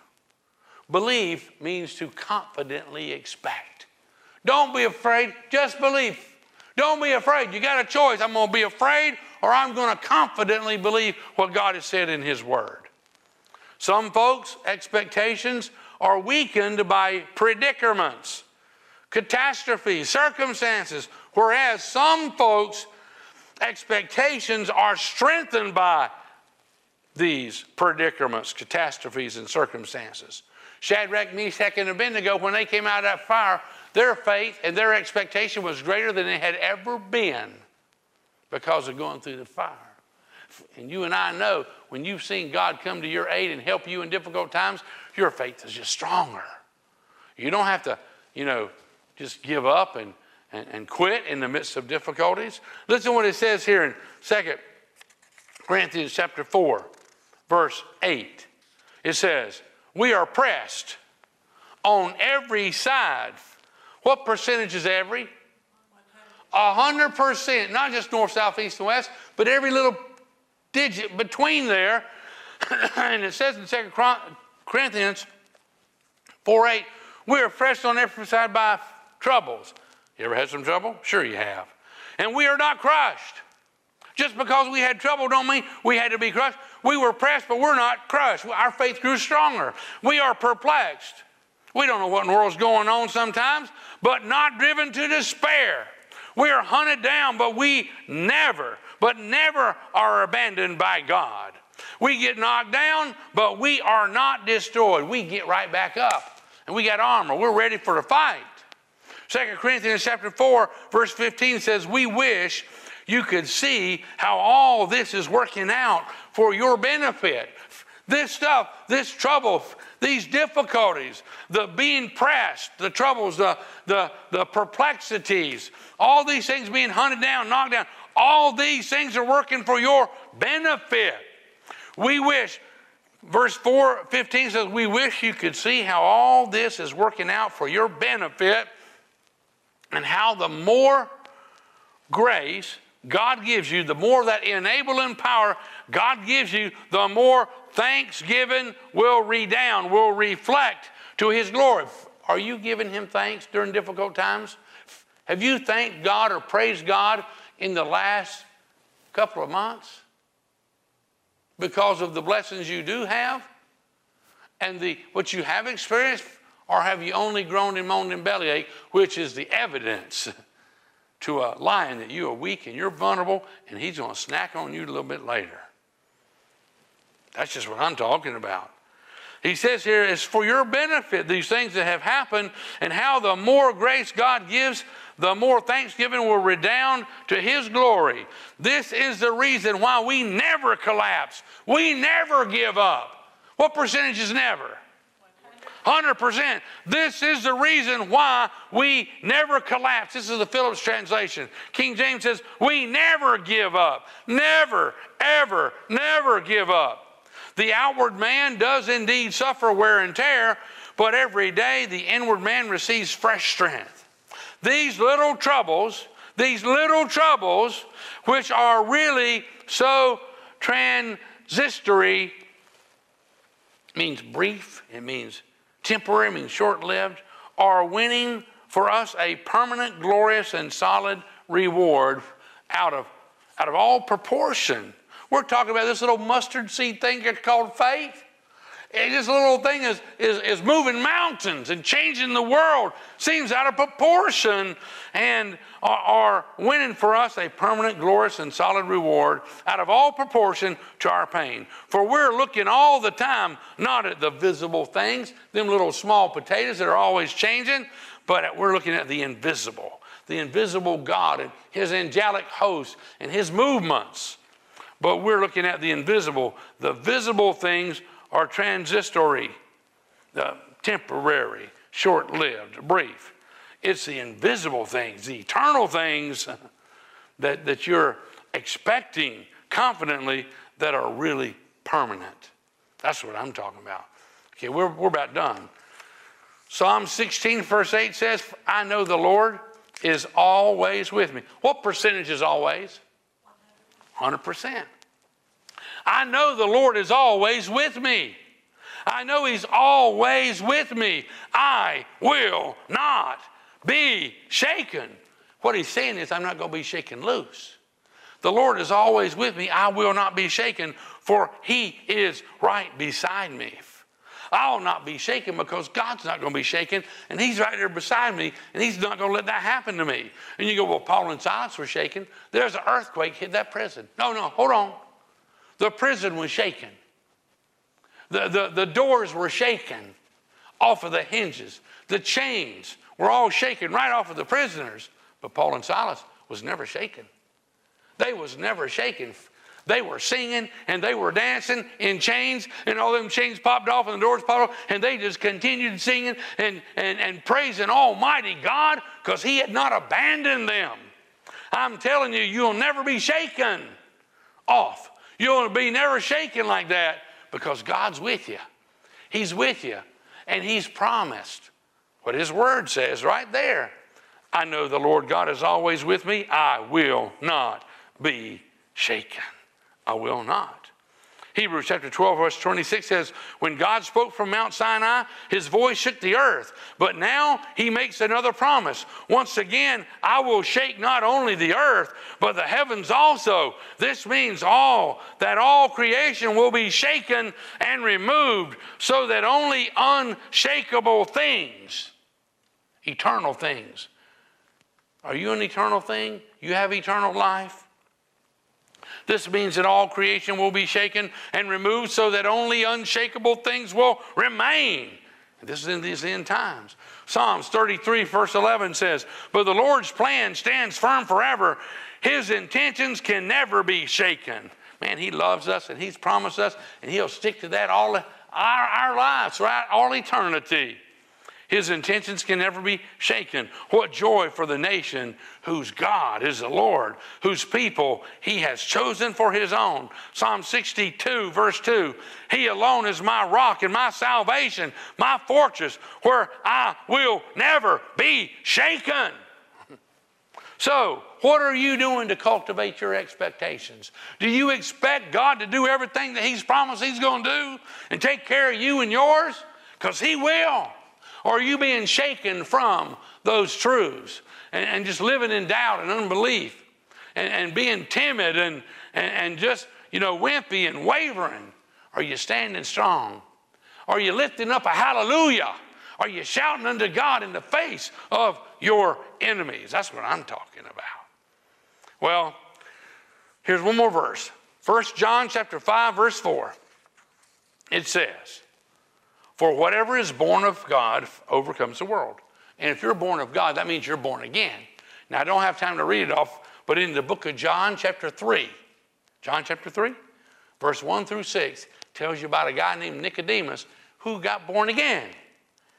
Believe means to confidently expect. Don't be afraid, just believe. Don't be afraid. You got a choice. I'm going to be afraid or I'm going to confidently believe what God has said in His Word. Some folks' expectations are weakened by predicaments, catastrophes, circumstances, whereas some folks' expectations are strengthened by these predicaments, catastrophes, and circumstances. Shadrach, Meshach, and Abednego, when they came out of that fire, their faith and their expectation was greater than it had ever been because of going through the fire. And you and I know when you've seen God come to your aid and help you in difficult times, your faith is just stronger. You don't have to, you know, just give up and, and, and quit in the midst of difficulties. Listen to what it says here in 2 Corinthians chapter 4, verse 8. It says, We are pressed on every side what percentage is every? A hundred percent, not just north, south, east, and west, but every little digit between there. and it says in Second Corinthians 4 8, we are pressed on every side by troubles. You ever had some trouble? Sure you have. And we are not crushed. Just because we had trouble don't mean we had to be crushed. We were pressed, but we're not crushed. Our faith grew stronger. We are perplexed. We don't know what in the world's going on sometimes, but not driven to despair. We are hunted down, but we never, but never are abandoned by God. We get knocked down, but we are not destroyed. We get right back up. And we got armor. We're ready for the fight. 2 Corinthians chapter 4, verse 15 says, We wish you could see how all this is working out for your benefit. This stuff, this trouble, these difficulties, the being pressed, the troubles, the, the, the perplexities, all these things being hunted down, knocked down, all these things are working for your benefit. We wish, verse 4 15 says, We wish you could see how all this is working out for your benefit and how the more grace God gives you, the more that enabling power God gives you, the more thanksgiving will redound, will reflect to His glory. Are you giving Him thanks during difficult times? Have you thanked God or praised God in the last couple of months because of the blessings you do have and the what you have experienced, or have you only groaned and moaned and bellyache, which is the evidence to a lion that you are weak and you're vulnerable, and he's going to snack on you a little bit later. That's just what I'm talking about. He says here, it's for your benefit, these things that have happened, and how the more grace God gives, the more thanksgiving will redound to His glory. This is the reason why we never collapse. We never give up. What percentage is never? 100%. This is the reason why we never collapse. This is the Phillips translation. King James says, We never give up. Never, ever, never give up. The outward man does indeed suffer wear and tear, but every day the inward man receives fresh strength. These little troubles, these little troubles, which are really so transitory, means brief, it means temporary, means short lived, are winning for us a permanent, glorious, and solid reward out of, out of all proportion We're talking about this little mustard seed thing called faith. And this little thing is, is, is moving mountains and changing the world. Seems out of proportion and are, are winning for us a permanent, glorious, and solid reward out of all proportion to our pain. For we're looking all the time not at the visible things, them little small potatoes that are always changing, but we're looking at the invisible, the invisible God and His angelic host and His movements. But we're looking at the invisible. The visible things are transitory, the temporary, short lived, brief. It's the invisible things, the eternal things that, that you're expecting confidently that are really permanent. That's what I'm talking about. Okay, we're, we're about done. Psalm 16, verse 8 says, I know the Lord is always with me. What percentage is always? 100%. I know the Lord is always with me. I know He's always with me. I will not be shaken. What He's saying is, I'm not going to be shaken loose. The Lord is always with me. I will not be shaken, for He is right beside me. I'll not be shaken because God's not going to be shaken, and He's right there beside me, and He's not going to let that happen to me. And you go, Well, Paul and Silas were shaken. There's an earthquake hit that prison. No, no, hold on. The prison was shaken. The, the, the doors were shaken off of the hinges. The chains were all shaken right off of the prisoners. But Paul and Silas was never shaken. They was never shaken. They were singing and they were dancing in chains, and all them chains popped off and the doors popped off, and they just continued singing and, and, and praising Almighty God because He had not abandoned them. I'm telling you, you'll never be shaken off You'll be never shaken like that because God's with you. He's with you. And He's promised what His Word says right there. I know the Lord God is always with me. I will not be shaken. I will not. Hebrews chapter 12, verse 26 says, When God spoke from Mount Sinai, his voice shook the earth. But now he makes another promise. Once again, I will shake not only the earth, but the heavens also. This means all, that all creation will be shaken and removed, so that only unshakable things, eternal things. Are you an eternal thing? You have eternal life? This means that all creation will be shaken and removed so that only unshakable things will remain. This is in these end times. Psalms 33, verse 11 says, But the Lord's plan stands firm forever. His intentions can never be shaken. Man, He loves us and He's promised us, and He'll stick to that all our, our lives, right? All eternity. His intentions can never be shaken. What joy for the nation whose God is the Lord, whose people he has chosen for his own. Psalm 62, verse 2 He alone is my rock and my salvation, my fortress, where I will never be shaken. So, what are you doing to cultivate your expectations? Do you expect God to do everything that He's promised He's going to do and take care of you and yours? Because He will. Or are you being shaken from those truths and, and just living in doubt and unbelief and, and being timid and, and, and just, you know, wimpy and wavering? Are you standing strong? Are you lifting up a hallelujah? Are you shouting unto God in the face of your enemies? That's what I'm talking about. Well, here's one more verse. 1 John chapter 5 verse 4. It says, for whatever is born of God overcomes the world. And if you're born of God, that means you're born again. Now, I don't have time to read it off, but in the book of John, chapter 3, John chapter 3, verse 1 through 6, tells you about a guy named Nicodemus who got born again.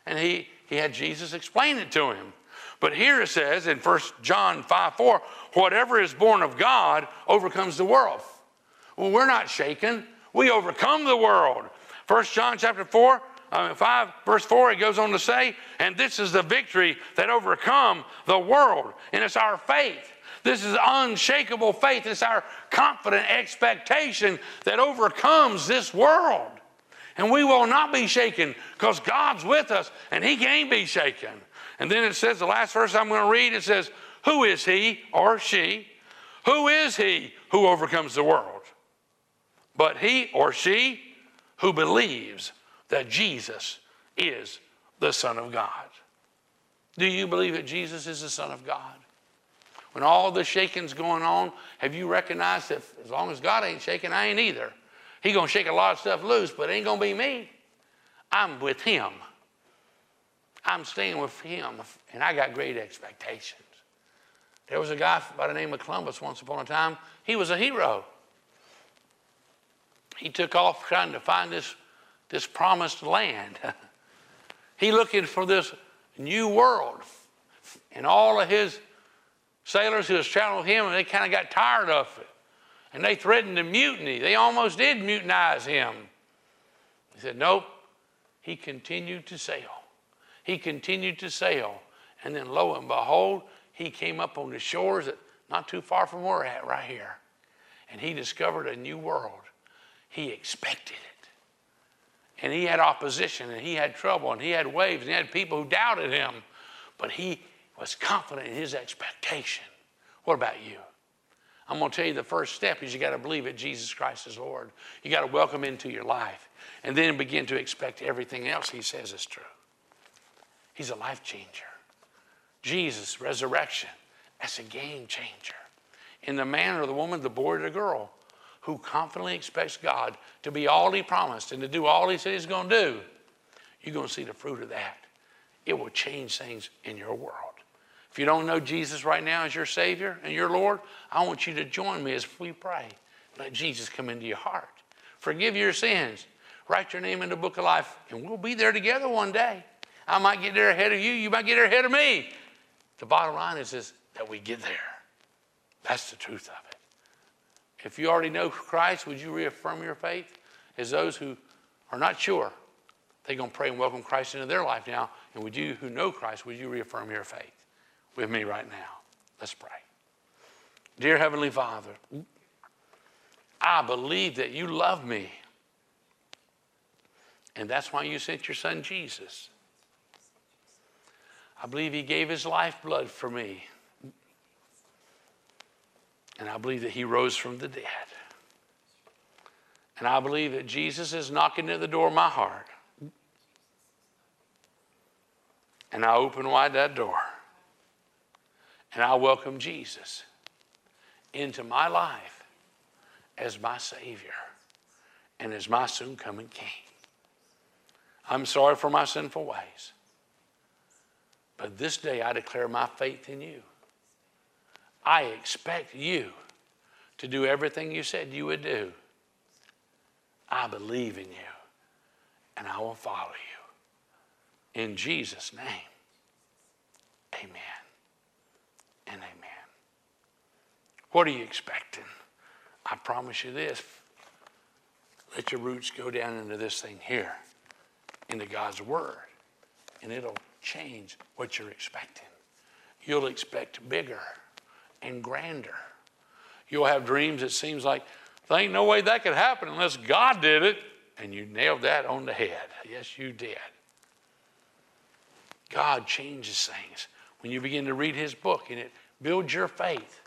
And he, he had Jesus explain it to him. But here it says in 1 John 5 4, whatever is born of God overcomes the world. Well, we're not shaken. We overcome the world. 1 John chapter 4, uh, 5, verse 4, it goes on to say, and this is the victory that overcome the world, and it's our faith. This is unshakable faith. It's our confident expectation that overcomes this world. And we will not be shaken because God's with us and He can't be shaken. And then it says, the last verse I'm going to read, it says, Who is He or she? Who is He who overcomes the world? but he or she who believes that Jesus is the Son of God. Do you believe that Jesus is the Son of God? When all the shaking's going on, have you recognized that as long as God ain't shaking, I ain't either? He gonna shake a lot of stuff loose, but it ain't gonna be me. I'm with him. I'm staying with him, and I got great expectations. There was a guy by the name of Columbus once upon a time. He was a hero. He took off trying to find this, this promised land. he looking for this new world. And all of his sailors who was traveling with him, and they kind of got tired of it. And they threatened to mutiny. They almost did mutinize him. He said, Nope. He continued to sail. He continued to sail. And then lo and behold, he came up on the shores that not too far from where we're at right here. And he discovered a new world. He expected it. And he had opposition and he had trouble and he had waves and he had people who doubted him. But he was confident in his expectation. What about you? I'm going to tell you the first step is you got to believe that Jesus Christ is Lord. You got to welcome into your life and then begin to expect everything else he says is true. He's a life changer. Jesus, resurrection, that's a game changer. In the man or the woman, the boy or the girl who confidently expects God to be all he promised and to do all he said he's going to do, you're going to see the fruit of that. It will change things in your world. If you don't know Jesus right now as your Savior and your Lord, I want you to join me as we pray. Let Jesus come into your heart. Forgive your sins. Write your name in the book of life, and we'll be there together one day. I might get there ahead of you, you might get there ahead of me. The bottom line is, is that we get there. That's the truth of it. If you already know Christ, would you reaffirm your faith? As those who are not sure, they're going to pray and welcome Christ into their life now. And would you who know Christ, would you reaffirm your faith with me right now? Let's pray. Dear Heavenly Father, I believe that you love me. And that's why you sent your son Jesus. I believe he gave his lifeblood for me. And I believe that he rose from the dead. And I believe that Jesus is knocking at the door of my heart. And I open wide that door. And I welcome Jesus into my life as my Savior and as my soon coming King. I'm sorry for my sinful ways. But this day I declare my faith in you. I expect you to do everything you said you would do. I believe in you and I will follow you. In Jesus' name, amen and amen. What are you expecting? I promise you this. Let your roots go down into this thing here, into God's Word, and it'll change what you're expecting. You'll expect bigger and grander. You'll have dreams that seems like there ain't no way that could happen unless God did it. And you nailed that on the head. Yes, you did. God changes things when you begin to read his book and it builds your faith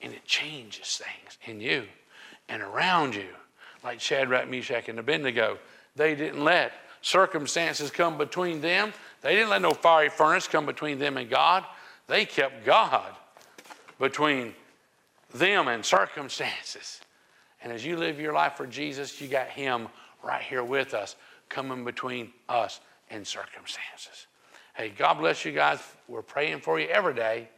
and it changes things in you and around you. Like Shadrach, Meshach, and Abednego, they didn't let circumstances come between them. They didn't let no fiery furnace come between them and God. They kept God between them and circumstances. And as you live your life for Jesus, you got Him right here with us, coming between us and circumstances. Hey, God bless you guys. We're praying for you every day.